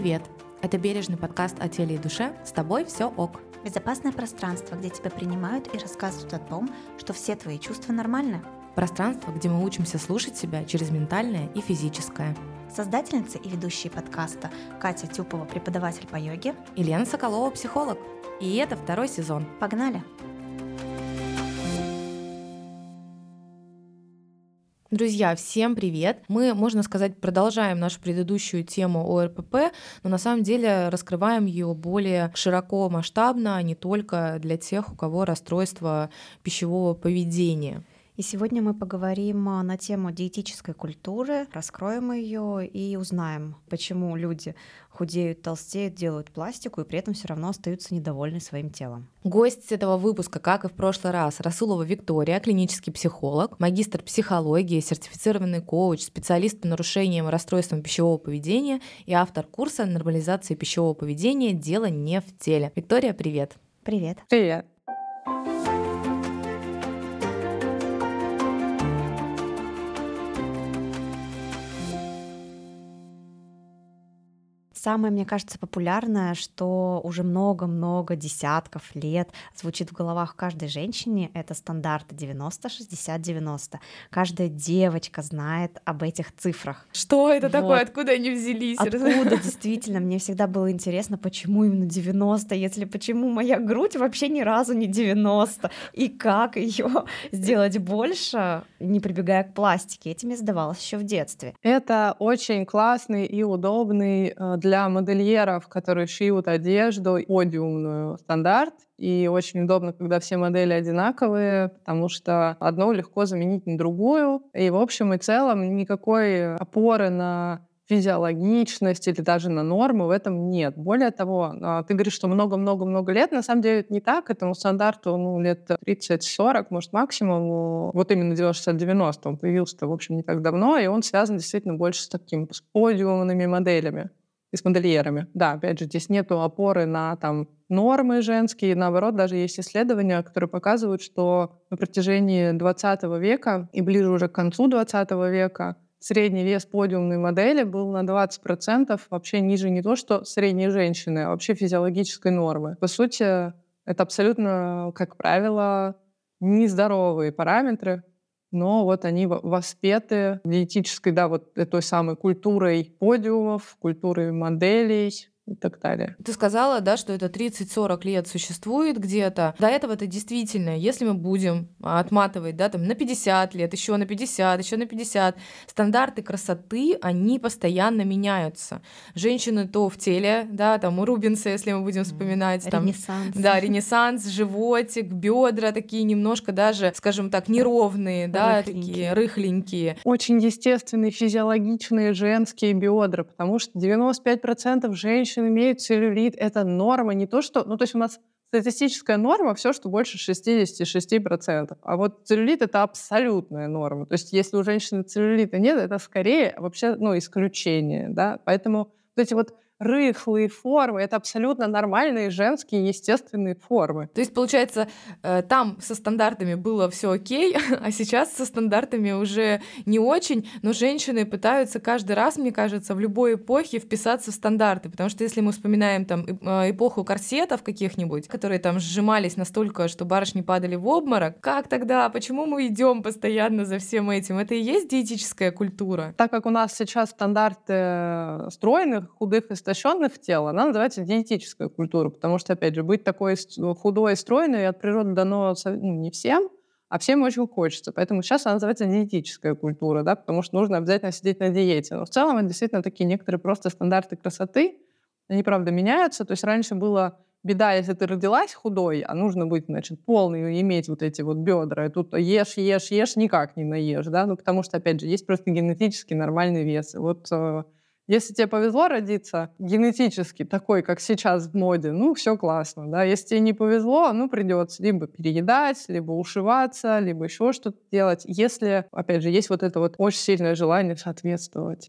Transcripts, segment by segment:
Привет! Это бережный подкаст о теле и душе. С тобой все ок. Безопасное пространство, где тебя принимают и рассказывают о том, что все твои чувства нормальны. Пространство, где мы учимся слушать себя через ментальное и физическое. Создательница и ведущие подкаста Катя Тюпова, преподаватель по йоге. И Лена Соколова, психолог. И это второй сезон. Погнали! Друзья, всем привет! Мы, можно сказать, продолжаем нашу предыдущую тему о РПП, но на самом деле раскрываем ее более широко, масштабно, а не только для тех, у кого расстройство пищевого поведения. И сегодня мы поговорим а, на тему диетической культуры, раскроем ее и узнаем, почему люди худеют, толстеют, делают пластику и при этом все равно остаются недовольны своим телом. Гость этого выпуска, как и в прошлый раз, Расулова Виктория, клинический психолог, магистр психологии, сертифицированный коуч, специалист по нарушениям и расстройствам пищевого поведения и автор курса нормализации пищевого поведения «Дело не в теле». Виктория, привет! Привет! Привет! Самое, мне кажется, популярное, что уже много-много десятков лет звучит в головах каждой женщине, это стандарты 90-60-90. Каждая девочка знает об этих цифрах. Что это вот. такое? Откуда они взялись? Откуда, действительно? Мне всегда было интересно, почему именно 90, если почему моя грудь вообще ни разу не 90, и как ее сделать больше, не прибегая к пластике. Этим я задавалась еще в детстве. Это очень классный и удобный для для модельеров, которые шьют одежду, подиумную стандарт. И очень удобно, когда все модели одинаковые, потому что одно легко заменить на другую. И в общем и целом никакой опоры на физиологичность или даже на нормы в этом нет. Более того, а, ты говоришь, что много-много-много лет. На самом деле это не так. Этому стандарту ну, лет 30-40, может, максимум. Вот именно 90-90 он появился, в общем, не так давно, и он связан действительно больше с такими с подиумными моделями и с модельерами. Да, опять же, здесь нету опоры на там нормы женские. Наоборот, даже есть исследования, которые показывают, что на протяжении 20 века и ближе уже к концу 20 века средний вес подиумной модели был на 20% вообще ниже не то, что средней женщины, а вообще физиологической нормы. По сути, это абсолютно, как правило, нездоровые параметры, но вот они воспеты диетической, да, вот той самой культурой подиумов, культурой моделей, и так далее. Ты сказала, да, что это 30-40 лет существует где-то. До этого это действительно, если мы будем отматывать, да, там на 50 лет, еще на 50, еще на 50, стандарты красоты, они постоянно меняются. Женщины то в теле, да, там у Рубинса, если мы будем вспоминать, там, ренессанс. Да, ренессанс, животик, бедра такие немножко даже, скажем так, неровные, да, рыхленькие. такие рыхленькие. Очень естественные, физиологичные женские бедра, потому что 95% женщин женщин имеют целлюлит, это норма, не то что... Ну, то есть у нас статистическая норма все, что больше 66%. А вот целлюлит — это абсолютная норма. То есть если у женщины целлюлита нет, это скорее вообще ну, исключение. Да? Поэтому вот эти вот рыхлые формы. Это абсолютно нормальные женские естественные формы. То есть, получается, э, там со стандартами было все окей, а сейчас со стандартами уже не очень, но женщины пытаются каждый раз, мне кажется, в любой эпохе вписаться в стандарты, потому что если мы вспоминаем там э, эпоху корсетов каких-нибудь, которые там сжимались настолько, что барышни падали в обморок, как тогда, почему мы идем постоянно за всем этим? Это и есть диетическая культура? Так как у нас сейчас стандарты э, стройных, худых и истощенных тел, она называется диетическая культура, потому что, опять же, быть такой худой и стройной от природы дано ну, не всем, а всем очень хочется. Поэтому сейчас она называется диетическая культура, да, потому что нужно обязательно сидеть на диете. Но в целом это действительно такие некоторые просто стандарты красоты, они, правда, меняются. То есть раньше было беда, если ты родилась худой, а нужно быть, значит, полный, иметь вот эти вот бедра, и тут ешь, ешь, ешь, никак не наешь, да, ну, потому что, опять же, есть просто генетически нормальный вес. И вот э, если тебе повезло родиться генетически такой, как сейчас в моде, ну, все классно, да. Если тебе не повезло, ну, придется либо переедать, либо ушиваться, либо еще что-то делать. Если, опять же, есть вот это вот очень сильное желание соответствовать.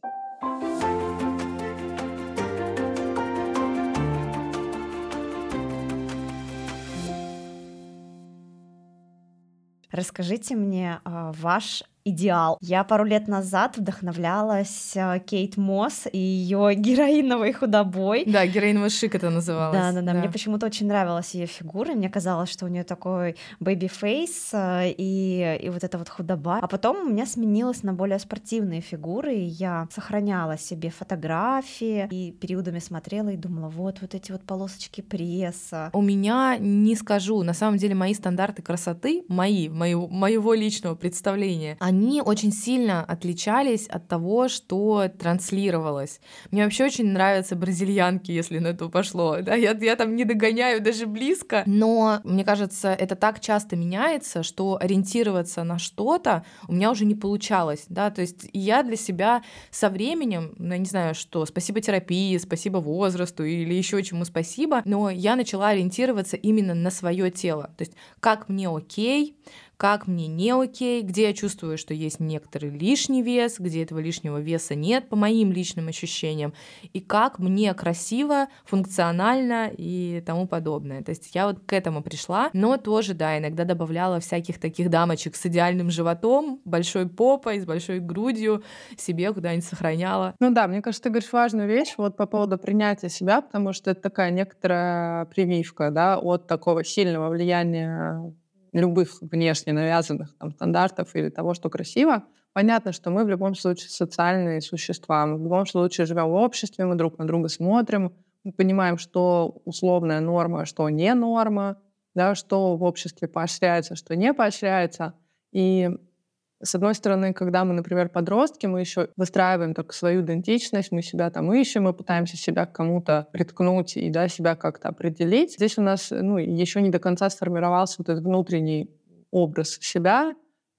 Расскажите мне а, ваш идеал. Я пару лет назад вдохновлялась э, Кейт Мосс и ее героиновой худобой. Да, героиновый шик это называлось. Да, да, да. Мне почему-то очень нравилась ее фигура. Мне казалось, что у нее такой baby face и, и вот эта вот худоба. А потом у меня сменилась на более спортивные фигуры, и я сохраняла себе фотографии и периодами смотрела и думала, вот, вот эти вот полосочки пресса. У меня, не скажу, на самом деле мои стандарты красоты, мои, моего, моего личного представления, они очень сильно отличались от того, что транслировалось. Мне вообще очень нравятся бразильянки, если на это пошло. Да? Я, я там не догоняю даже близко. Но мне кажется, это так часто меняется, что ориентироваться на что-то у меня уже не получалось. Да? То есть я для себя со временем, ну, я не знаю что, спасибо терапии, спасибо возрасту или еще чему спасибо, но я начала ориентироваться именно на свое тело. То есть как мне окей, как мне не окей, где я чувствую, что есть некоторый лишний вес, где этого лишнего веса нет, по моим личным ощущениям, и как мне красиво, функционально и тому подобное. То есть я вот к этому пришла, но тоже, да, иногда добавляла всяких таких дамочек с идеальным животом, большой попой, с большой грудью себе куда-нибудь сохраняла. Ну да, мне кажется, ты говоришь важную вещь вот по поводу принятия себя, потому что это такая некоторая прививка, да, от такого сильного влияния любых внешне навязанных там, стандартов или того, что красиво, понятно, что мы в любом случае социальные существа. Мы в любом случае живем в обществе, мы друг на друга смотрим, мы понимаем, что условная норма, что не норма, да, что в обществе поощряется, что не поощряется. И с одной стороны, когда мы, например, подростки, мы еще выстраиваем только свою идентичность, мы себя там ищем, мы пытаемся себя к кому-то приткнуть и да, себя как-то определить. Здесь у нас ну, еще не до конца сформировался вот этот внутренний образ себя,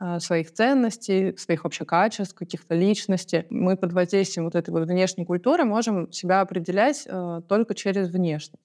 а, своих ценностей, своих вообще качеств, каких-то личностей. Мы под воздействием вот этой вот внешней культуры можем себя определять э, только через внешность.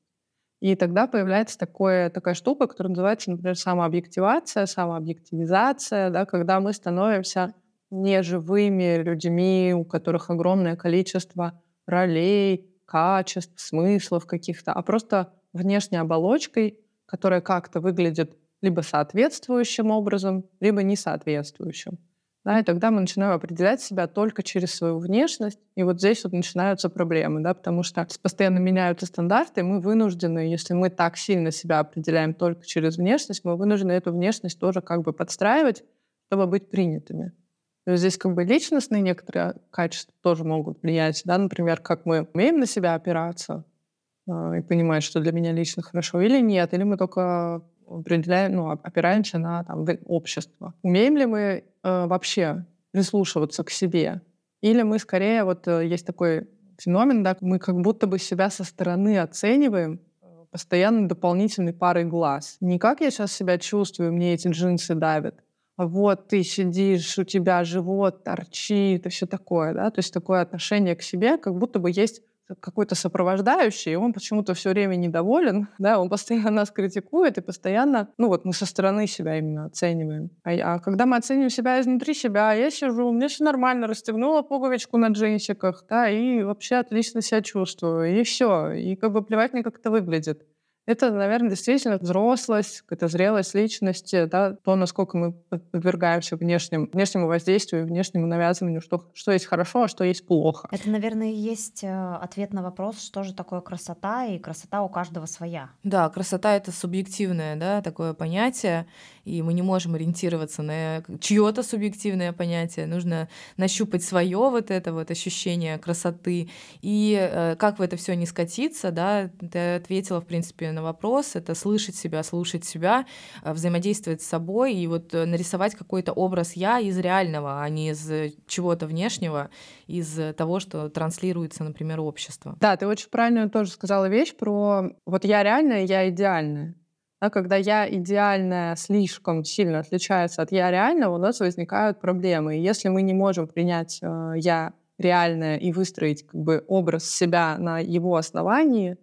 И тогда появляется такое, такая штука, которая называется, например, самообъективация, самообъективизация, да, когда мы становимся неживыми людьми, у которых огромное количество ролей, качеств, смыслов каких-то, а просто внешней оболочкой, которая как-то выглядит либо соответствующим образом, либо несоответствующим. Да, и тогда мы начинаем определять себя только через свою внешность. И вот здесь вот начинаются проблемы, да, потому что постоянно меняются стандарты, и мы вынуждены, если мы так сильно себя определяем только через внешность, мы вынуждены эту внешность тоже как бы подстраивать, чтобы быть принятыми. То есть здесь как бы личностные некоторые качества тоже могут влиять, да, например, как мы умеем на себя опираться э, и понимать, что для меня лично хорошо или нет, или мы только определяем, ну, опираемся на там, общество. Умеем ли мы э, вообще прислушиваться к себе? Или мы скорее, вот э, есть такой феномен, да, мы как будто бы себя со стороны оцениваем э, постоянно дополнительной парой глаз. Не как я сейчас себя чувствую, мне эти джинсы давят, а вот ты сидишь, у тебя живот торчит и все такое, да, то есть такое отношение к себе, как будто бы есть какой-то сопровождающий, и он почему-то все время недоволен, да, он постоянно нас критикует и постоянно, ну вот мы со стороны себя именно оцениваем. А, а когда мы оцениваем себя изнутри себя, я сижу, меня все нормально, расстегнула пуговичку на джинсиках, да, и вообще отлично себя чувствую, и все, и как бы плевать мне, как это выглядит. Это, наверное, действительно взрослость, какая-то зрелость личности, да, то, насколько мы подвергаемся внешним, внешнему воздействию, внешнему навязыванию, что, что есть хорошо, а что есть плохо. Это, наверное, и есть э, ответ на вопрос, что же такое красота, и красота у каждого своя. Да, красота — это субъективное да, такое понятие, и мы не можем ориентироваться на чье-то субъективное понятие. Нужно нащупать свое вот это вот ощущение красоты. И э, как в это все не скатиться, да, ты ответила, в принципе, на вопрос, это слышать себя, слушать себя, э, взаимодействовать с собой и вот э, нарисовать какой-то образ я из реального, а не из чего-то внешнего, из того, что транслируется, например, общество. Да, ты очень правильно тоже сказала вещь про вот я реальная, я идеальная. Да, когда я идеальная слишком сильно отличается от я реального, у нас возникают проблемы. И если мы не можем принять э, я реальное и выстроить как бы образ себя на его основании,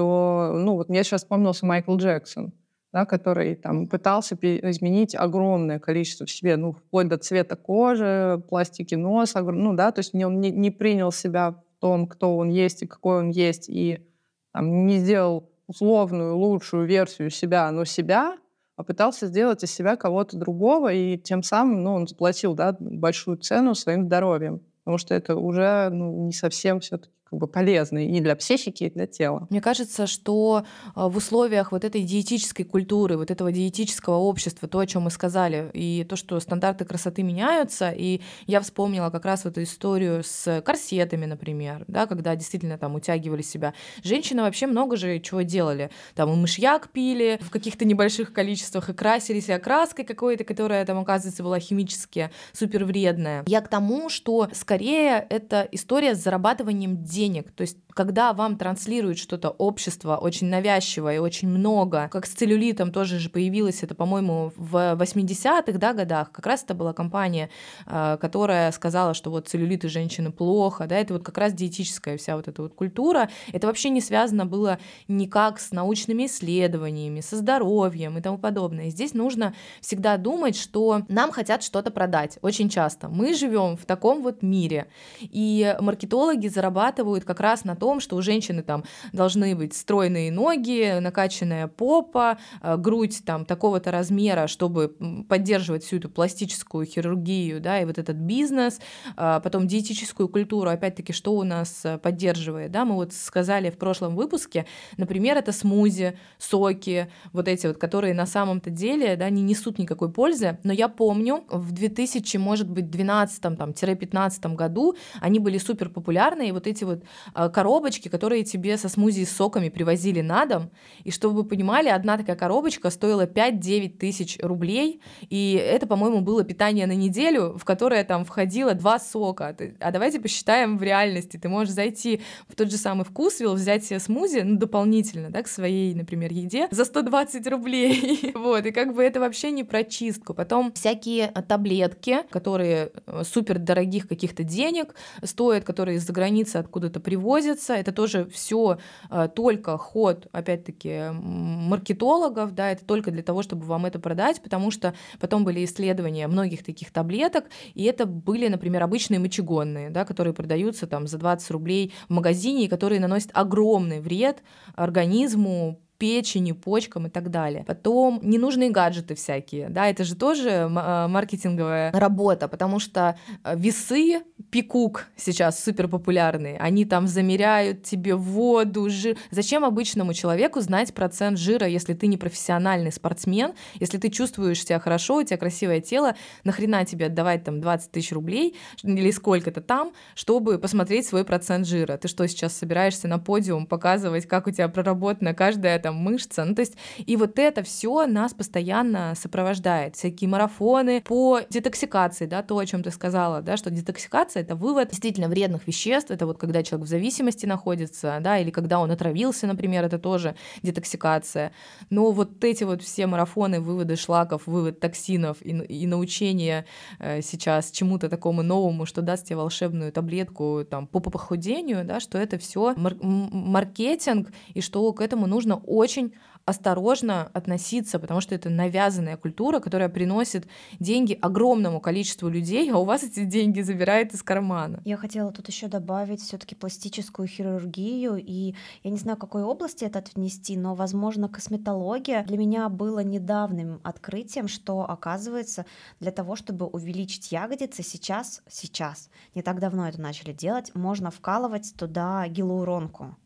то, ну, вот мне сейчас вспомнился Майкл Джексон, да, который там пытался изменить огромное количество в себе, ну, вплоть до цвета кожи, пластики носа, ну, да, то есть он не, не принял себя в том, кто он есть и какой он есть, и там, не сделал условную лучшую версию себя, но себя, а пытался сделать из себя кого-то другого, и тем самым ну, он заплатил да, большую цену своим здоровьем. Потому что это уже ну, не совсем все-таки как бы полезный и для психики, и для тела. Мне кажется, что а, в условиях вот этой диетической культуры, вот этого диетического общества, то, о чем мы сказали, и то, что стандарты красоты меняются, и я вспомнила как раз эту историю с корсетами, например, да, когда действительно там утягивали себя. Женщины вообще много же чего делали. Там и мышьяк пили в каких-то небольших количествах, и красили себя краской какой-то, которая там, оказывается, была химически супер вредная. Я к тому, что скорее это история с зарабатыванием денег денег. То есть когда вам транслирует что-то общество очень навязчивое и очень много, как с целлюлитом тоже же появилось это, по-моему, в 80-х да, годах, как раз это была компания, э, которая сказала, что вот целлюлит и женщины плохо, да, это вот как раз диетическая вся вот эта вот культура, это вообще не связано было никак с научными исследованиями, со здоровьем и тому подобное. Здесь нужно всегда думать, что нам хотят что-то продать, очень часто. Мы живем в таком вот мире, и маркетологи зарабатывают как раз на том, что у женщины там должны быть стройные ноги, накачанная попа, э, грудь там такого-то размера, чтобы поддерживать всю эту пластическую хирургию, да, и вот этот бизнес, а потом диетическую культуру, опять-таки, что у нас э, поддерживает, да, мы вот сказали в прошлом выпуске, например, это смузи, соки, вот эти вот, которые на самом-то деле, да, не несут никакой пользы, но я помню, в 2000, может быть, 12-15 году они были супер популярны, и вот эти вот э, коробки коробочки, которые тебе со смузи с соками привозили на дом. И чтобы вы понимали, одна такая коробочка стоила 5-9 тысяч рублей. И это, по-моему, было питание на неделю, в которое там входило два сока. А давайте посчитаем в реальности. Ты можешь зайти в тот же самый вкусвилл, взять себе смузи, ну, дополнительно, да, к своей, например, еде за 120 рублей. вот, и как бы это вообще не про чистку. Потом всякие таблетки, которые э, супер дорогих каких-то денег стоят, которые из-за границы откуда-то привозятся, бизнеса, это тоже все э, только ход, опять-таки, маркетологов, да, это только для того, чтобы вам это продать, потому что потом были исследования многих таких таблеток, и это были, например, обычные мочегонные, да, которые продаются там за 20 рублей в магазине, и которые наносят огромный вред организму, печени, почкам и так далее. Потом ненужные гаджеты всякие, да, это же тоже э, маркетинговая работа, потому что э, весы пикук сейчас супер популярные, они там замеряют тебе воду, жир. Зачем обычному человеку знать процент жира, если ты не профессиональный спортсмен, если ты чувствуешь себя хорошо, у тебя красивое тело, нахрена тебе отдавать там 20 тысяч рублей или сколько-то там, чтобы посмотреть свой процент жира? Ты что, сейчас собираешься на подиум показывать, как у тебя проработана каждая там там мышца. Ну, то есть, и вот это все нас постоянно сопровождает. Всякие марафоны по детоксикации, да, то, о чем ты сказала, да, что детоксикация — это вывод действительно вредных веществ, это вот когда человек в зависимости находится, да, или когда он отравился, например, это тоже детоксикация. Но вот эти вот все марафоны, выводы шлаков, вывод токсинов и, и научение э, сейчас чему-то такому новому, что даст тебе волшебную таблетку там, по похудению, да, что это все мар- маркетинг, и что к этому нужно очень осторожно относиться, потому что это навязанная культура, которая приносит деньги огромному количеству людей, а у вас эти деньги забирает из кармана. Я хотела тут еще добавить все-таки пластическую хирургию, и я не знаю, в какой области это отнести, но, возможно, косметология для меня было недавним открытием, что, оказывается, для того, чтобы увеличить ягодицы, сейчас, сейчас, не так давно это начали делать, можно вкалывать туда гиалуронку.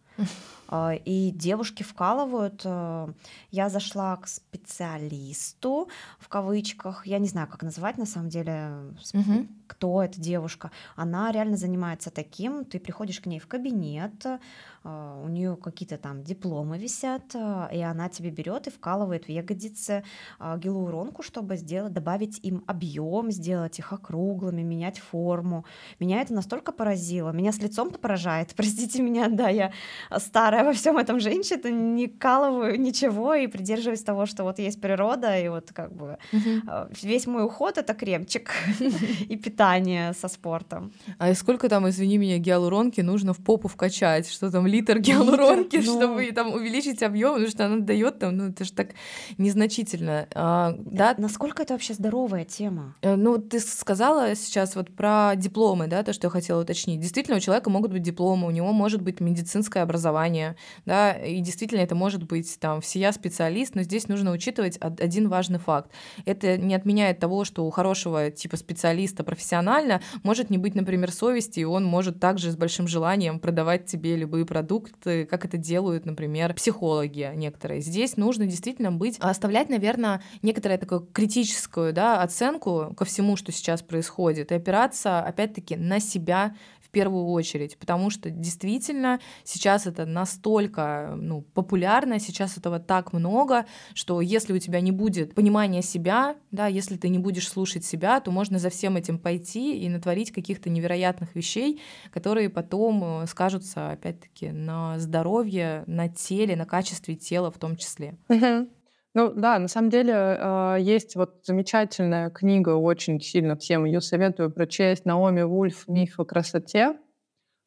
А, и девушки вкалывают. Э, я зашла к специалисту в кавычках, я не знаю, как называть на самом деле, угу. кто эта девушка. Она реально занимается таким. Ты приходишь к ней в кабинет, у нее какие-то там дипломы висят, и она тебе берет и вкалывает в ягодицы гиалуронку, чтобы сделать, добавить им объем, сделать их округлыми, менять форму. Меня это настолько поразило. Меня с лицом-то поражает. Простите меня, да, я старая во всем этом женщина, не калываю ничего и придерживаюсь того, что вот есть природа, и вот как бы угу. весь мой уход — это кремчик и питание со спортом. А сколько там, извини меня, гиалуронки нужно в попу вкачать? Что там, литр гиалуронки, ну... чтобы там увеличить объем, потому что она дает там, ну это же так незначительно. А, да? Насколько это вообще здоровая тема? Э, ну, ты сказала сейчас вот про дипломы, да, то, что я хотела уточнить. Действительно, у человека могут быть дипломы, у него может быть медицинское образование, образование, да, и действительно это может быть там всея специалист, но здесь нужно учитывать один важный факт. Это не отменяет того, что у хорошего типа специалиста профессионально может не быть, например, совести, и он может также с большим желанием продавать тебе любые продукты, как это делают, например, психологи некоторые. Здесь нужно действительно быть, оставлять, наверное, некоторую такую критическую да, оценку ко всему, что сейчас происходит, и опираться, опять-таки, на себя первую очередь, потому что действительно сейчас это настолько ну, популярно, сейчас этого так много, что если у тебя не будет понимания себя, да, если ты не будешь слушать себя, то можно за всем этим пойти и натворить каких-то невероятных вещей, которые потом э, скажутся, опять-таки, на здоровье, на теле, на качестве тела в том числе. Ну да, на самом деле э, есть вот замечательная книга, очень сильно всем ее советую прочесть, Наоми Вульф «Миф о красоте».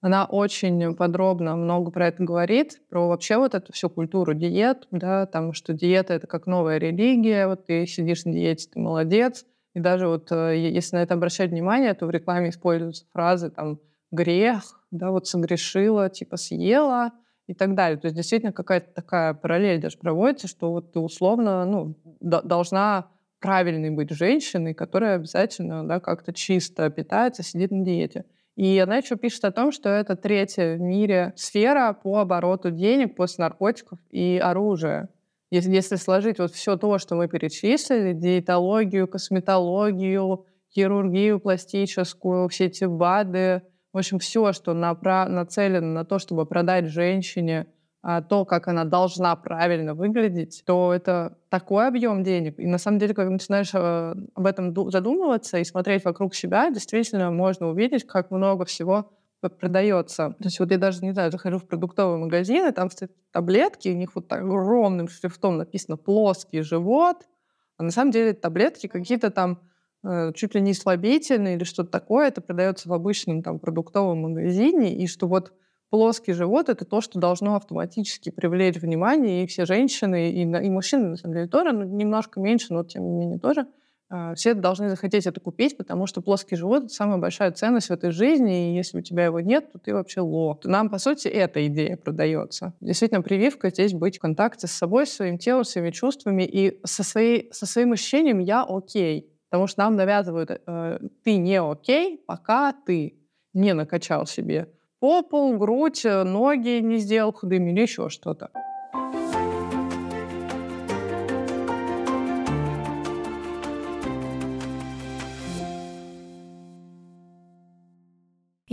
Она очень подробно много про это говорит, про вообще вот эту всю культуру диет, да, там, что диета — это как новая религия, вот ты сидишь на диете, ты молодец. И даже вот э, если на это обращать внимание, то в рекламе используются фразы там «грех», да, вот согрешила, типа съела — и так далее. То есть действительно какая-то такая параллель даже проводится, что вот ты условно ну, должна правильной быть женщиной, которая обязательно да, как-то чисто питается, сидит на диете. И она еще пишет о том, что это третья в мире сфера по обороту денег после наркотиков и оружия. Если, если сложить вот все то, что мы перечислили, диетологию, косметологию, хирургию пластическую, все эти БАДы, в общем, все, что напра- нацелено на то, чтобы продать женщине а, то, как она должна правильно выглядеть, то это такой объем денег. И на самом деле, когда начинаешь э, об этом задумываться и смотреть вокруг себя, действительно можно увидеть, как много всего продается. То есть вот я даже, не знаю, захожу в продуктовый магазин, и там стоят таблетки, у них вот так огромным шрифтом написано «плоский живот», а на самом деле таблетки какие-то там чуть ли не слабительное или что-то такое, это продается в обычном там продуктовом магазине, и что вот плоский живот — это то, что должно автоматически привлечь внимание, и все женщины, и, и мужчины, на самом деле, тоже, ну, немножко меньше, но тем не менее тоже, э, все должны захотеть это купить, потому что плоский живот — это самая большая ценность в этой жизни, и если у тебя его нет, то ты вообще лох. Нам, по сути, эта идея продается. Действительно, прививка здесь быть в контакте с собой, своим телом, своими чувствами, и со, своей, со своим ощущением «я окей». Потому что нам навязывают, э, ты не окей, пока ты не накачал себе попу, грудь, э, ноги не сделал худыми или еще что-то.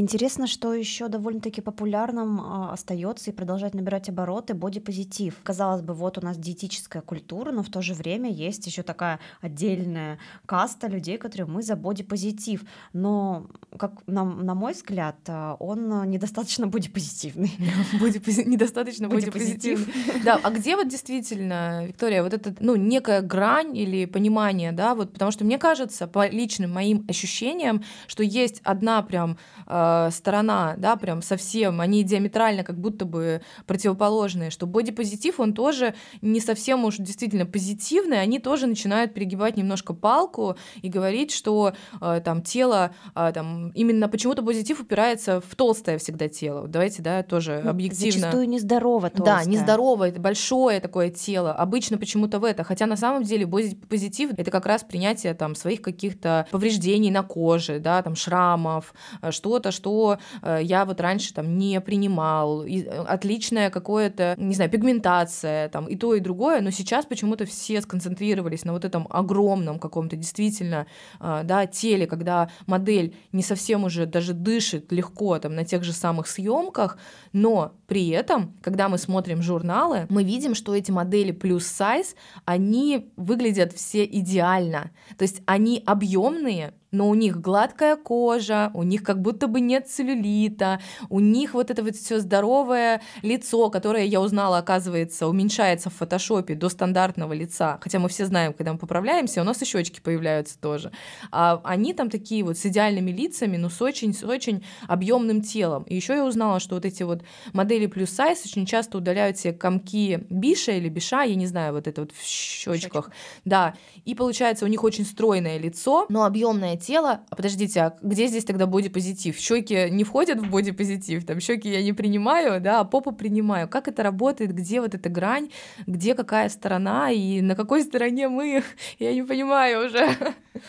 Интересно, что еще довольно-таки популярным а, остается и продолжает набирать обороты бодипозитив. Казалось бы, вот у нас диетическая культура, но в то же время есть еще такая отдельная каста людей, которые мы за бодипозитив. Но, как на, на мой взгляд, а, он недостаточно бодипозитивный. Недостаточно бодипозитивный. Да, а где вот действительно, Виктория, вот это, ну, некая грань или понимание, да, вот, потому что мне кажется, по личным моим ощущениям, что есть одна прям а, Э, сторона, да, прям совсем, они диаметрально как будто бы противоположные, что бодипозитив, он тоже не совсем уж действительно позитивный, они тоже начинают перегибать немножко палку и говорить, что э, там тело, э, там именно почему-то позитив упирается в толстое всегда тело. Давайте, да, тоже ну, объективно. Зачастую нездорово толстое. Да, нездоровое, большое такое тело. Обычно почему-то в это, хотя на самом деле позитив это как раз принятие там своих каких-то повреждений на коже, да, там шрамов, э, что-то, что э, я вот раньше там не принимал, э, отличная какое-то, не знаю, пигментация, там и то, и другое, но сейчас почему-то все сконцентрировались на вот этом огромном каком-то действительно, э, да, теле, когда модель не совсем уже даже дышит легко там на тех же самых съемках, но при этом, когда мы смотрим журналы, мы видим, что эти модели плюс сайз, они выглядят все идеально. То есть они объемные, но у них гладкая кожа, у них как будто бы нет целлюлита, у них вот это вот все здоровое лицо, которое я узнала, оказывается, уменьшается в фотошопе до стандартного лица, хотя мы все знаем, когда мы поправляемся, у нас и щечки появляются тоже. А они там такие вот с идеальными лицами, но с очень, с очень объемным телом. И еще я узнала, что вот эти вот модели плюс сайз очень часто удаляют себе комки биша или биша, я не знаю, вот это вот в щечках. Да, и получается у них очень стройное лицо, но объемное тело. А подождите, а где здесь тогда бодипозитив? Щеки не входят в бодипозитив, там щеки я не принимаю, да, а попу принимаю. Как это работает? Где вот эта грань? Где какая сторона? И на какой стороне мы? Я не понимаю уже.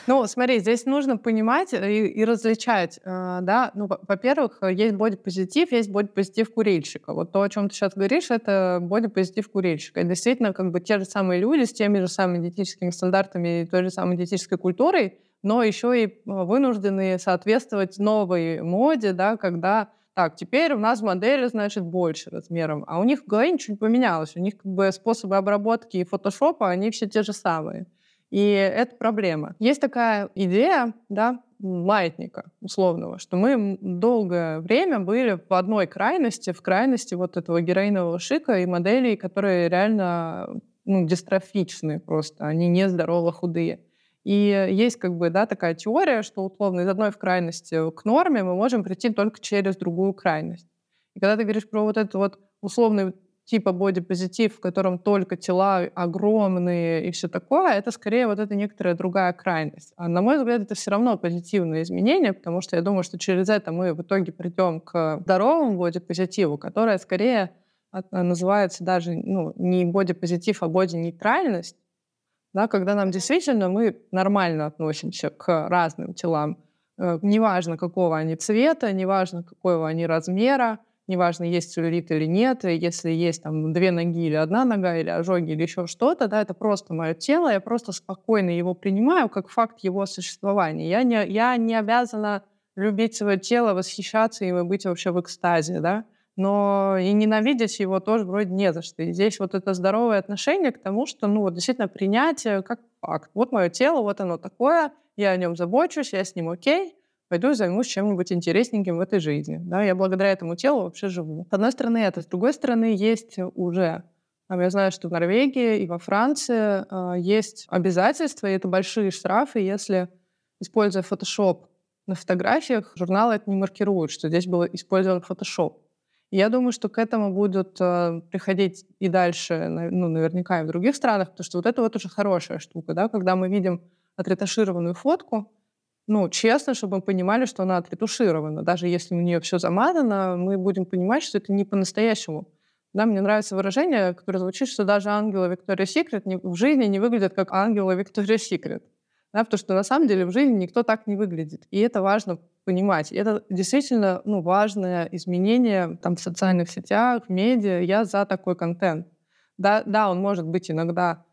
Ну, смотри, здесь нужно понимать и, и различать, э, да. Ну, во-первых, есть бодипозитив, есть бодипозитив курильщика. Вот то, о чем ты сейчас говоришь, это бодипозитив курильщика. И действительно, как бы те же самые люди с теми же самыми диетическими стандартами и той же самой диетической культурой, но еще и а, вынуждены соответствовать новой моде, да, когда так, теперь у нас модели, значит, больше размером, а у них в голове ничего не поменялось. У них как бы способы обработки и фотошопа, они все те же самые. И это проблема. Есть такая идея, да, маятника условного, что мы долгое время были в одной крайности, в крайности вот этого героинового шика и моделей, которые реально ну, дистрофичны просто, они нездорово худые. И есть как бы, да, такая теория, что условно из одной крайности к норме мы можем прийти только через другую крайность. И когда ты говоришь про вот этот вот условный типа бодипозитив, в котором только тела огромные и все такое, это скорее вот это некоторая другая крайность. А на мой взгляд, это все равно позитивное изменение, потому что я думаю, что через это мы в итоге придем к здоровому бодипозитиву, которое скорее называется даже ну, не бодипозитив, а боди-нейтральность, да, когда нам действительно мы нормально относимся к разным телам, э, неважно, какого они цвета, неважно, какого они размера, неважно, есть целлюлит или нет, если есть там две ноги или одна нога, или ожоги, или еще что-то, да, это просто мое тело, я просто спокойно его принимаю как факт его существования. Я не, я не обязана любить свое тело, восхищаться им и быть вообще в экстазе, да но и ненавидеть его тоже вроде не за что. И здесь вот это здоровое отношение к тому, что, ну, вот действительно принятие как факт. Вот мое тело, вот оно такое, я о нем забочусь, я с ним окей, пойду и займусь чем-нибудь интересненьким в этой жизни. Да, я благодаря этому телу вообще живу. С одной стороны это, с другой стороны есть уже я знаю, что в Норвегии и во Франции э, есть обязательства, и это большие штрафы, если, используя Photoshop на фотографиях, журналы это не маркируют, что здесь был использован Photoshop. Я думаю, что к этому будут э, приходить и дальше, ну, наверняка и в других странах, потому что вот это вот уже хорошая штука, да, когда мы видим отретушированную фотку, ну, честно, чтобы мы понимали, что она отретуширована. Даже если у нее все замазано, мы будем понимать, что это не по-настоящему. Да, мне нравится выражение, которое звучит, что даже ангелы Виктория Секрет в жизни не выглядят как ангелы Виктория Секрет. Да, потому что на самом деле в жизни никто так не выглядит. И это важно понимать. Это действительно ну, важное изменение там, в социальных сетях, в медиа. Я за такой контент. Да, да, он может быть иногда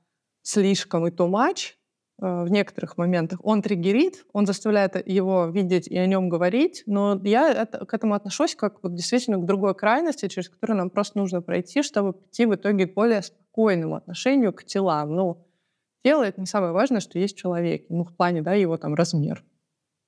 слишком и too much э, в некоторых моментах. Он триггерит, он заставляет его видеть и о нем говорить, но я это, к этому отношусь как вот действительно к другой крайности, через которую нам просто нужно пройти, чтобы прийти в итоге к более спокойному отношению к телам. Ну, тело — это не самое важное, что есть в человеке, ну, в плане, да, его там размер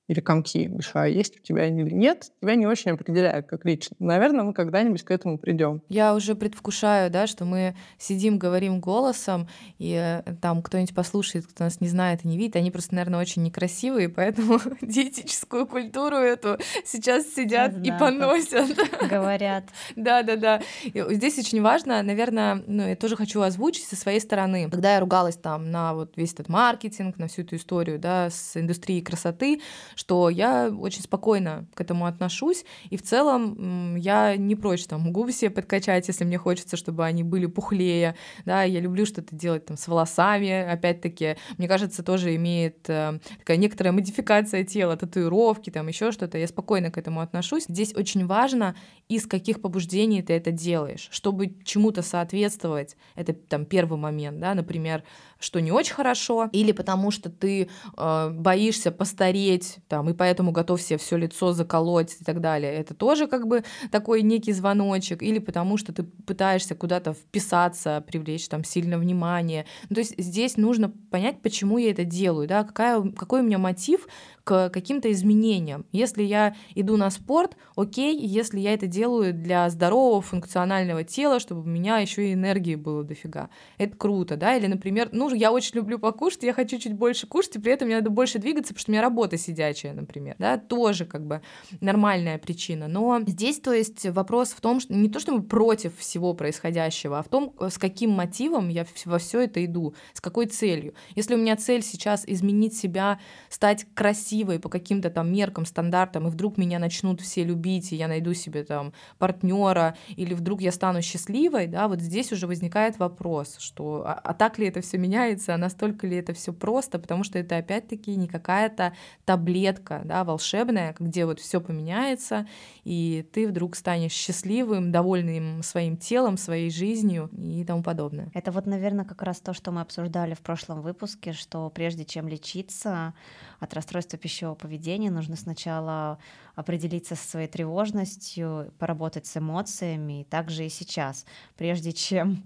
или комки большая есть у тебя или нет, тебя не очень определяют как лично. Наверное, мы когда-нибудь к этому придем. Я уже предвкушаю, да, что мы сидим, говорим голосом, и э, там кто-нибудь послушает, кто нас не знает и не видит, они просто, наверное, очень некрасивые, поэтому диетическую культуру эту сейчас сидят и поносят. Говорят. Да, да, да. Здесь очень важно, наверное, ну, я тоже хочу озвучить со своей стороны. Когда я ругалась там на вот весь этот маркетинг, на всю эту историю, да, с индустрией красоты, что я очень спокойно к этому отношусь, и в целом я не прочь там губы себе подкачать, если мне хочется, чтобы они были пухлее, да, я люблю что-то делать там с волосами, опять-таки, мне кажется, тоже имеет э, такая некоторая модификация тела, татуировки, там еще что-то, я спокойно к этому отношусь. Здесь очень важно, из каких побуждений ты это делаешь, чтобы чему-то соответствовать, это там первый момент, да, например, что не очень хорошо, или потому что ты э, боишься постареть, там, и поэтому готов себе все лицо заколоть и так далее. Это тоже как бы такой некий звоночек, или потому что ты пытаешься куда-то вписаться, привлечь там сильно внимание. Ну, то есть здесь нужно понять, почему я это делаю, да, какая, какой у меня мотив, к каким-то изменениям. Если я иду на спорт, окей, если я это делаю для здорового функционального тела, чтобы у меня еще и энергии было дофига. Это круто, да? Или, например, ну, я очень люблю покушать, я хочу чуть больше кушать, и при этом мне надо больше двигаться, потому что у меня работа сидячая, например, да, тоже как бы нормальная причина. Но здесь, то есть, вопрос в том, что не то, чтобы против всего происходящего, а в том, с каким мотивом я во все это иду, с какой целью. Если у меня цель сейчас изменить себя, стать красивой, красивой по каким-то там меркам, стандартам, и вдруг меня начнут все любить, и я найду себе там партнера, или вдруг я стану счастливой, да, вот здесь уже возникает вопрос, что а, а так ли это все меняется, а настолько ли это все просто, потому что это опять-таки не какая-то таблетка, да, волшебная, где вот все поменяется, и ты вдруг станешь счастливым, довольным своим телом, своей жизнью и тому подобное. Это вот, наверное, как раз то, что мы обсуждали в прошлом выпуске, что прежде чем лечиться от расстройства пищевого поведения, нужно сначала определиться со своей тревожностью, поработать с эмоциями, и также и сейчас, прежде чем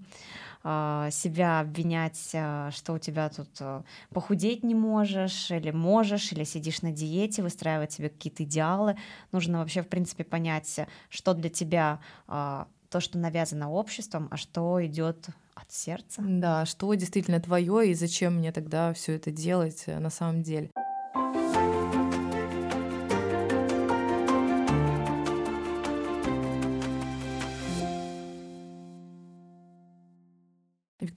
а, себя обвинять, а, что у тебя тут а, похудеть не можешь, или можешь, или сидишь на диете, выстраивать себе какие-то идеалы. Нужно вообще, в принципе, понять, что для тебя то, что навязано обществом, а что идет от сердца. Да, что действительно твое и зачем мне тогда все это делать э, на самом деле.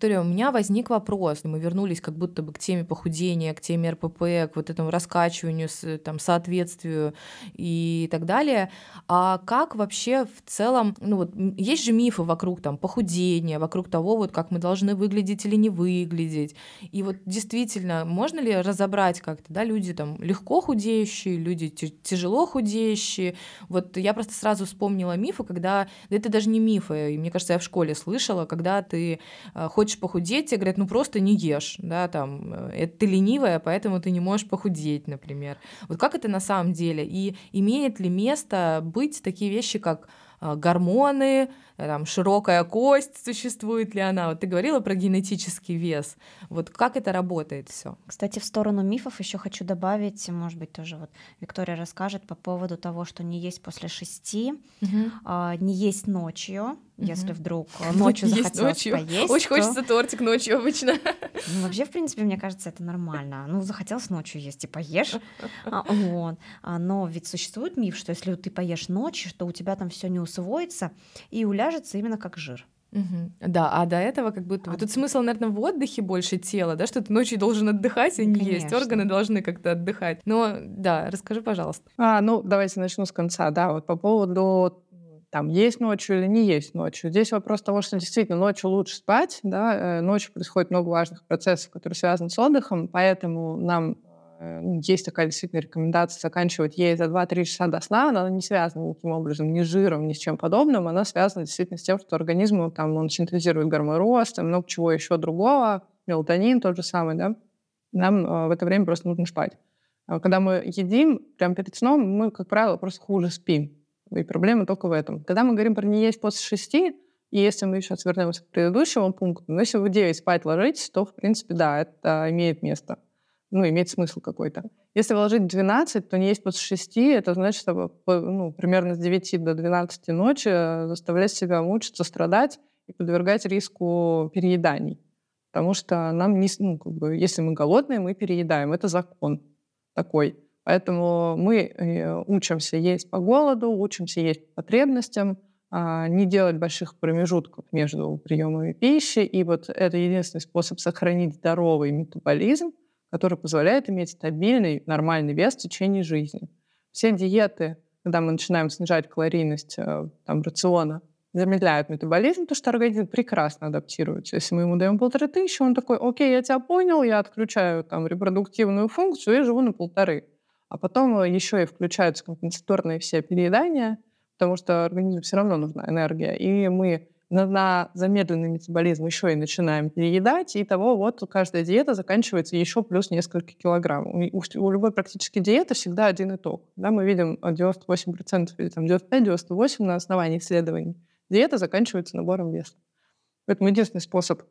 Виктория, у меня возник вопрос. Мы вернулись как будто бы к теме похудения, к теме РПП, к вот этому раскачиванию, там, соответствию и так далее. А как вообще в целом, ну вот есть же мифы вокруг там похудения, вокруг того, вот как мы должны выглядеть или не выглядеть. И вот действительно, можно ли разобрать как-то, да, люди там легко худеющие, люди тяжело худеющие. Вот я просто сразу вспомнила мифы, когда, да это даже не мифы, и мне кажется, я в школе слышала, когда ты э, хочешь похудеть, тебе говорят, ну просто не ешь, да, там, э, это ты ленивая, поэтому ты не можешь похудеть, например. Вот как это на самом деле? И имеет ли место быть такие вещи, как а, гормоны, э, там, широкая кость, существует ли она. Вот ты говорила про генетический вес. Вот как это работает все? Кстати, в сторону мифов еще хочу добавить, может быть, тоже вот Виктория расскажет по поводу того, что не есть после шести, угу. а, не есть ночью, если угу. вдруг ночью захотелось ночью. поесть. Очень то... хочется тортик ночью обычно. Ну, вообще, в принципе, мне кажется, это нормально. Ну, захотелось ночью есть и поешь. А, вот. А, но ведь существует миф, что если ты поешь ночью, что у тебя там все не усвоится и уляжется именно как жир. Угу. Да, а до этого как будто а... тут смысл, наверное, в отдыхе больше тела, да, что ты ночью должен отдыхать, а не Конечно. есть. Органы должны как-то отдыхать. Но да, расскажи, пожалуйста. А, ну, давайте начну с конца. Да, вот по поводу там есть ночью или не есть ночью. Здесь вопрос того, что действительно ночью лучше спать, да, э, ночью происходит много важных процессов, которые связаны с отдыхом, поэтому нам есть такая действительно рекомендация заканчивать ей за 2-3 часа до сна, она не связана никаким образом ни с жиром, ни с чем подобным, она связана действительно с тем, что организм там, он синтезирует гормон роста, много чего еще другого, мелатонин тот же самый, да, нам э, в это время просто нужно спать. А когда мы едим, прямо перед сном, мы, как правило, просто хуже спим. И проблема только в этом. Когда мы говорим про не есть после шести, и если мы еще вернемся к предыдущему пункту, ну, если вы в 9 спать ложитесь, то, в принципе, да, это имеет место. Ну, имеет смысл какой-то. Если вы ложитесь в 12, то не есть после 6, это значит, что ну, примерно с 9 до 12 ночи заставлять себя мучиться, страдать и подвергать риску перееданий. Потому что нам не, ну, как бы, если мы голодные, мы переедаем. Это закон такой. Поэтому мы э, учимся есть по голоду, учимся есть по потребностям, а, не делать больших промежутков между приемами пищи. И вот это единственный способ сохранить здоровый метаболизм, который позволяет иметь стабильный, нормальный вес в течение жизни. Все диеты, когда мы начинаем снижать калорийность э, там, рациона, замедляют метаболизм, потому что организм прекрасно адаптируется. Если мы ему даем полторы тысячи, он такой, окей, я тебя понял, я отключаю там репродуктивную функцию и живу на полторы. А потом э, еще и включаются компенсаторные все переедания, потому что организму все равно нужна энергия. И мы на, замедленный метаболизм еще и начинаем переедать, и того вот каждая диета заканчивается еще плюс несколько килограмм. У, у любой практически диеты всегда один итог. Да, мы видим 98% или там 95-98% на основании исследований. Диета заканчивается набором веса. Поэтому единственный способ а,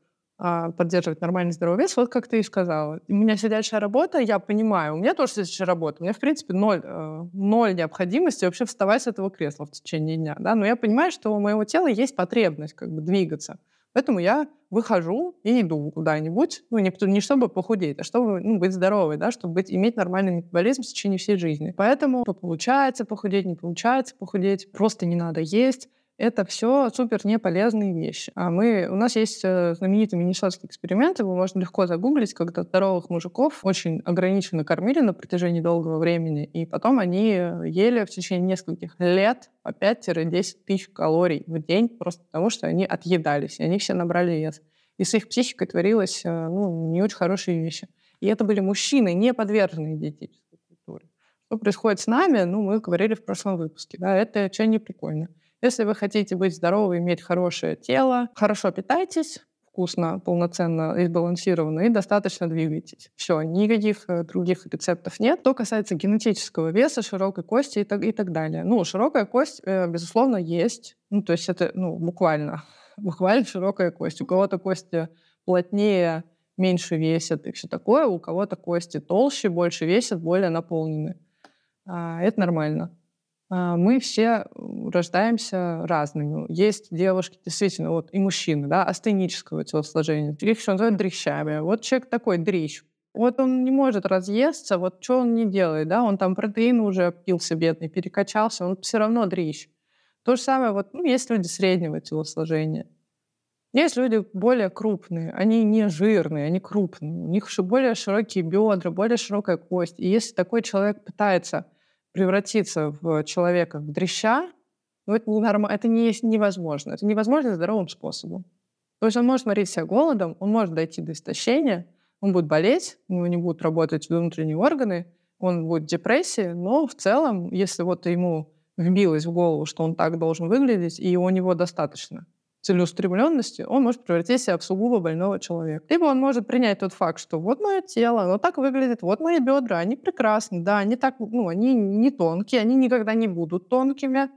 поддерживать нормальный здоровый вес, вот как ты и сказала. У меня сидячая работа, я понимаю, у меня тоже сидячая работа, у меня, в принципе, ноль, э, ноль необходимости вообще вставать с этого кресла в течение дня, да, но я понимаю, что у моего тела есть потребность как бы двигаться. Поэтому я выхожу и иду куда-нибудь, ну, не, не чтобы похудеть, а чтобы ну, быть здоровой, да, чтобы быть, иметь нормальный метаболизм в течение всей жизни. Поэтому получается похудеть, не получается похудеть, просто не надо есть это все супер неполезные вещи. А мы, у нас есть э, знаменитый миннесотский эксперимент, его можно легко загуглить, когда здоровых мужиков очень ограниченно кормили на протяжении долгого времени, и потом они ели в течение нескольких лет по 5-10 тысяч калорий в день, просто потому что они отъедались, и они все набрали вес. И с их психикой творилось э, ну, не очень хорошие вещи. И это были мужчины, не подверженные диетической культуре. Что происходит с нами, ну, мы говорили в прошлом выпуске, да, это что не прикольно. Если вы хотите быть здоровы, иметь хорошее тело, хорошо питайтесь, вкусно, полноценно и сбалансированно, и достаточно двигайтесь. Все, никаких э, других рецептов нет. Что касается генетического веса, широкой кости и так, и так далее. Ну, широкая кость, э, безусловно, есть. Ну, то есть это, ну, буквально, буквально широкая кость. У кого-то кости плотнее, меньше весят и все такое. У кого-то кости толще, больше весят, более наполнены. А, это нормально. А, мы все рождаемся разными. Есть девушки, действительно, вот и мужчины, да, астенического телосложения. Их еще называют дрищами. Вот человек такой дрищ. Вот он не может разъесться, вот что он не делает, да, он там протеин уже обпился бедный, перекачался, он все равно дрищ. То же самое, вот, ну, есть люди среднего телосложения. Есть люди более крупные, они не жирные, они крупные. У них еще более широкие бедра, более широкая кость. И если такой человек пытается превратиться в человека, в дрища, ну, это, ненорм... это не, невозможно. Это невозможно здоровым способом. То есть он может морить себя голодом, он может дойти до истощения, он будет болеть, у него не будут работать внутренние органы, он будет в депрессии, но в целом, если вот ему вбилось в голову, что он так должен выглядеть, и у него достаточно целеустремленности, он может превратить себя в сугубо больного человека. Либо он может принять тот факт, что вот мое тело, оно так выглядит, вот мои бедра, они прекрасны, да, они так, ну, они не тонкие, они никогда не будут тонкими,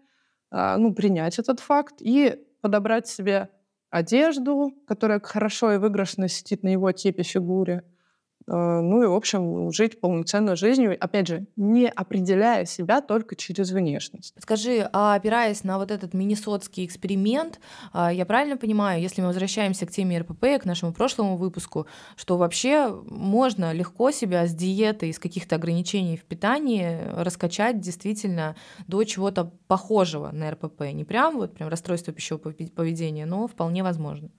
а, ну, принять этот факт и подобрать себе одежду, которая хорошо и выигрышно сидит на его типе фигуре, ну и, в общем, жить полноценной жизнью, опять же, не определяя себя только через внешность. Скажи, а опираясь на вот этот миннесотский эксперимент, а, я правильно понимаю, если мы возвращаемся к теме РПП, к нашему прошлому выпуску, что вообще можно легко себя с диетой, с каких-то ограничений в питании раскачать действительно до чего-то похожего на РПП? Не прям вот прям расстройство пищевого поведения, но вполне возможно.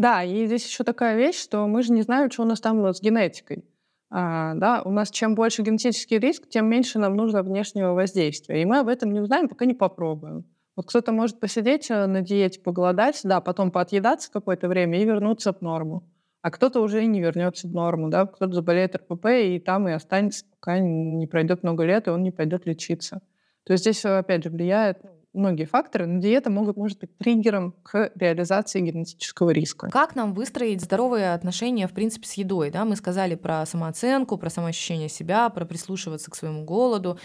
Да, и здесь еще такая вещь, что мы же не знаем, что у нас там с генетикой. А, да, у нас чем больше генетический риск, тем меньше нам нужно внешнего воздействия. И мы об этом не узнаем, пока не попробуем. Вот кто-то может посидеть э, на диете, поголодать, да, потом поотъедаться какое-то время и вернуться в норму. А кто-то уже и не вернется в норму, да, кто-то заболеет РПП и там и останется, пока не пройдет много лет, и он не пойдет лечиться. То есть здесь, опять же, влияет ну, многие факторы, но диета могут, может быть триггером к реализации генетического риска. Как нам выстроить здоровые отношения, в принципе, с едой? Да? Мы сказали про самооценку, про самоощущение себя, про прислушиваться к своему голоду,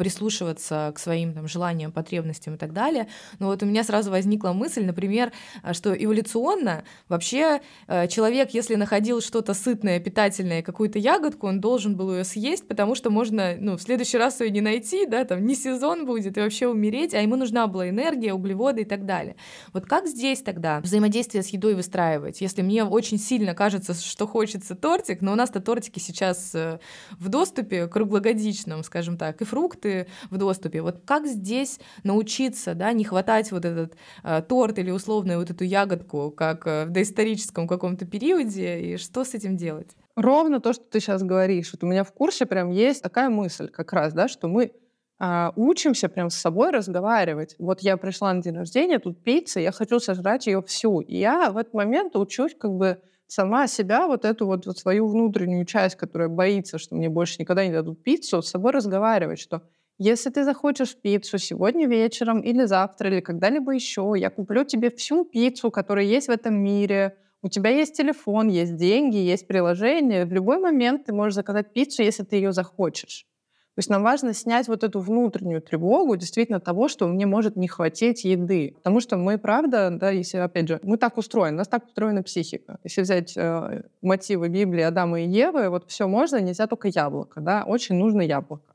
прислушиваться к своим там, желаниям, потребностям и так далее. Но вот у меня сразу возникла мысль, например, что эволюционно вообще э, человек, если находил что-то сытное, питательное, какую-то ягодку, он должен был ее съесть, потому что можно ну, в следующий раз ее не найти, да, там не сезон будет и вообще умереть, а ему нужна была энергия, углеводы и так далее. Вот как здесь тогда взаимодействие с едой выстраивать? Если мне очень сильно кажется, что хочется тортик, но у нас-то тортики сейчас э, в доступе круглогодичном, скажем так, и фрукты, продукты в доступе. Вот как здесь научиться, да, не хватать вот этот э, торт или условную вот эту ягодку, как э, в доисторическом каком-то периоде, и что с этим делать? Ровно то, что ты сейчас говоришь. Вот у меня в курсе прям есть такая мысль как раз, да, что мы а, учимся прям с собой разговаривать. Вот я пришла на день рождения, тут пицца, я хочу сожрать ее всю. И я в этот момент учусь как бы сама себя, вот эту вот, вот свою внутреннюю часть, которая боится, что мне больше никогда не дадут пиццу, с собой разговаривать, что если ты захочешь пиццу сегодня вечером или завтра, или когда-либо еще, я куплю тебе всю пиццу, которая есть в этом мире. У тебя есть телефон, есть деньги, есть приложение. В любой момент ты можешь заказать пиццу, если ты ее захочешь. То есть нам важно снять вот эту внутреннюю тревогу действительно того, что мне может не хватить еды. Потому что мы, правда, да, если, опять же, мы так устроены, у нас так устроена психика. Если взять э, мотивы Библии Адама и Евы, вот все можно, нельзя только яблоко, да, очень нужно яблоко.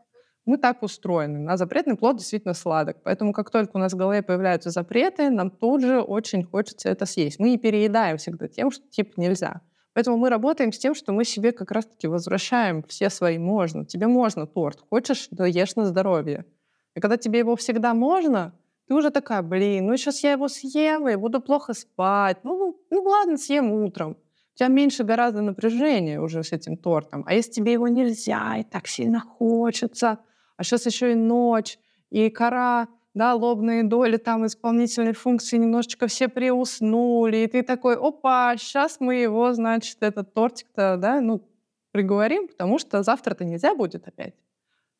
Мы так устроены. На запретный плод действительно сладок. Поэтому как только у нас в голове появляются запреты, нам тут же очень хочется это съесть. Мы не переедаем всегда тем, что типа нельзя. Поэтому мы работаем с тем, что мы себе как раз-таки возвращаем все свои можно. Тебе можно торт. Хочешь, да ешь на здоровье. И когда тебе его всегда можно, ты уже такая, блин, ну сейчас я его съем и буду плохо спать. Ну, ну ладно, съем утром. У тебя меньше гораздо напряжения уже с этим тортом. А если тебе его нельзя и так сильно хочется, а сейчас еще и ночь, и кора, да, лобные доли, там исполнительные функции немножечко все приуснули, и ты такой, опа, сейчас мы его, значит, этот тортик-то, да, ну, приговорим, потому что завтра-то нельзя будет опять.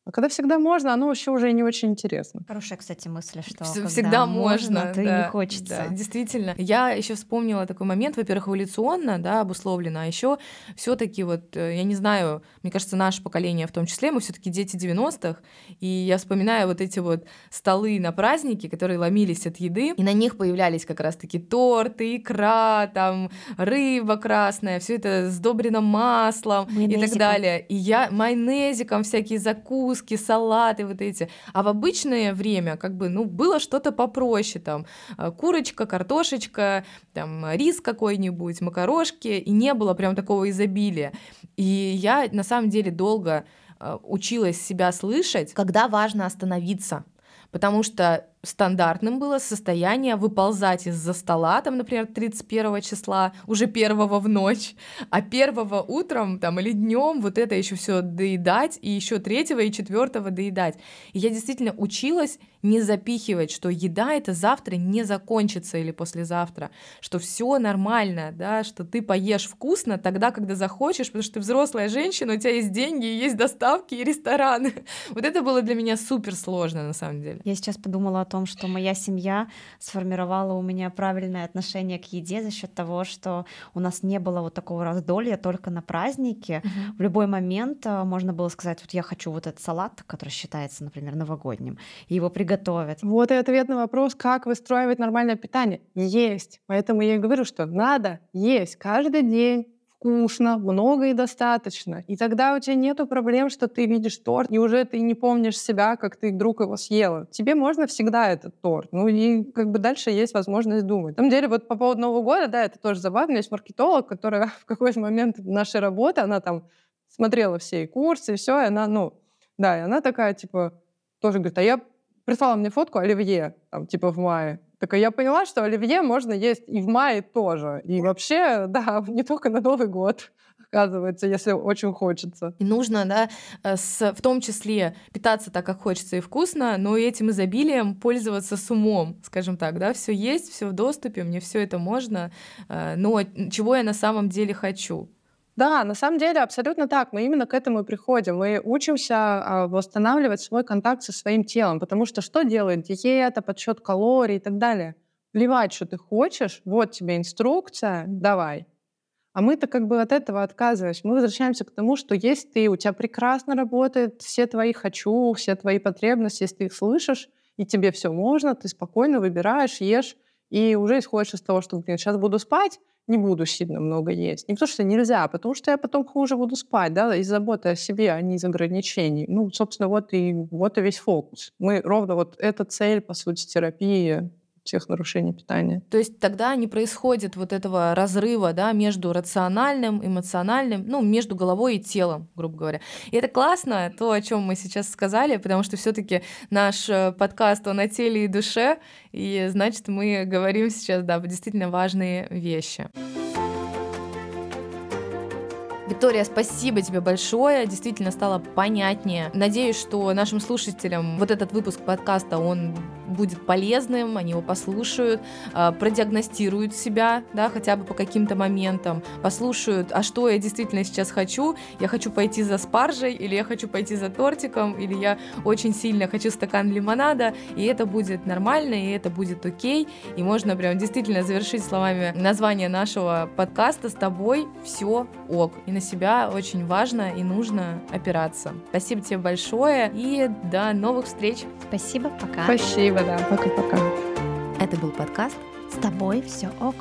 А когда всегда можно, оно вообще уже не очень интересно. Хорошая, кстати, мысль, что всегда можно, можно то да, и не хочется. Да, действительно. Я еще вспомнила такой момент, во-первых, эволюционно, да, обусловлено, а еще все-таки вот, э, я не знаю, мне кажется, наше поколение в том числе, мы все-таки дети 90-х, и я вспоминаю вот эти вот столы на праздники, которые ломились от еды, и на них появлялись как раз-таки торты, икра, там рыба красная, все это сдобрено маслом и так далее. И я майонезиком всякие закуски закуски, салаты вот эти. А в обычное время как бы, ну, было что-то попроще, там, э, курочка, картошечка, там, рис какой-нибудь, макарошки, и не было прям такого изобилия. И я на самом деле долго э, училась себя слышать, когда важно остановиться, потому что стандартным было состояние выползать из-за стола, там, например, 31 числа, уже первого в ночь, а первого утром там или днем вот это еще все доедать, и еще третьего и четвертого доедать. И я действительно училась не запихивать, что еда это завтра не закончится или послезавтра, что все нормально, да, что ты поешь вкусно тогда, когда захочешь, потому что ты взрослая женщина, у тебя есть деньги, есть доставки и рестораны. Вот это было для меня супер сложно на самом деле. Я сейчас подумала о том, том, что моя семья сформировала у меня правильное отношение к еде за счет того, что у нас не было вот такого раздолья только на празднике. Угу. В любой момент а, можно было сказать, вот я хочу вот этот салат, который считается, например, новогодним, и его приготовят. Вот и ответ на вопрос, как выстраивать нормальное питание. Есть. Поэтому я и говорю, что надо есть каждый день вкусно, много и достаточно. И тогда у тебя нету проблем, что ты видишь торт, и уже ты не помнишь себя, как ты вдруг его съела. Тебе можно всегда этот торт. Ну и как бы дальше есть возможность думать. На самом деле, вот по поводу Нового года, да, это тоже забавно. Есть маркетолог, которая в какой-то момент нашей работы, она там смотрела все курсы, и все, и она, ну, да, и она такая, типа, тоже говорит, а я прислала мне фотку Оливье, там, типа, в мае. Так я поняла, что оливье можно есть и в мае тоже. И вообще, да, не только на Новый год оказывается, если очень хочется. И нужно, да, э, с, в том числе питаться так, как хочется и вкусно, но и этим изобилием пользоваться с умом, скажем так, да, все есть, все в доступе, мне все это можно, э, но чего я на самом деле хочу. Да, на самом деле абсолютно так. Мы именно к этому и приходим. Мы учимся а, восстанавливать свой контакт со своим телом, потому что что делает диета, подсчет калорий и так далее? Плевать, что ты хочешь, вот тебе инструкция, давай. А мы-то как бы от этого отказываемся. Мы возвращаемся к тому, что есть ты, у тебя прекрасно работает все твои «хочу», все твои потребности, если ты их слышишь, и тебе все можно, ты спокойно выбираешь, ешь, и уже исходишь из того, что, блин, сейчас буду спать, не буду сильно много есть. Не потому что нельзя, а потому что я потом хуже буду спать, да, из заботы о себе, а не из ограничений. Ну, собственно, вот и, вот и весь фокус. Мы ровно вот эта цель, по сути, терапии всех нарушений питания. То есть тогда не происходит вот этого разрыва да, между рациональным, эмоциональным, ну, между головой и телом, грубо говоря. И это классно, то, о чем мы сейчас сказали, потому что все-таки наш э, подкаст, он о теле и душе, и значит, мы говорим сейчас, да, действительно важные вещи. Виктория, спасибо тебе большое, действительно стало понятнее. Надеюсь, что нашим слушателям вот этот выпуск подкаста, он будет полезным, они его послушают, а, продиагностируют себя, да, хотя бы по каким-то моментам, послушают, а что я действительно сейчас хочу, я хочу пойти за спаржей, или я хочу пойти за тортиком, или я очень сильно хочу стакан лимонада, и это будет нормально, и это будет окей, и можно прям действительно завершить словами название нашего подкаста «С тобой все ок». И на себя очень важно и нужно опираться. Спасибо тебе большое и до новых встреч. Спасибо, пока. Спасибо, да. Пока-пока. Это был подкаст «С тобой все ок».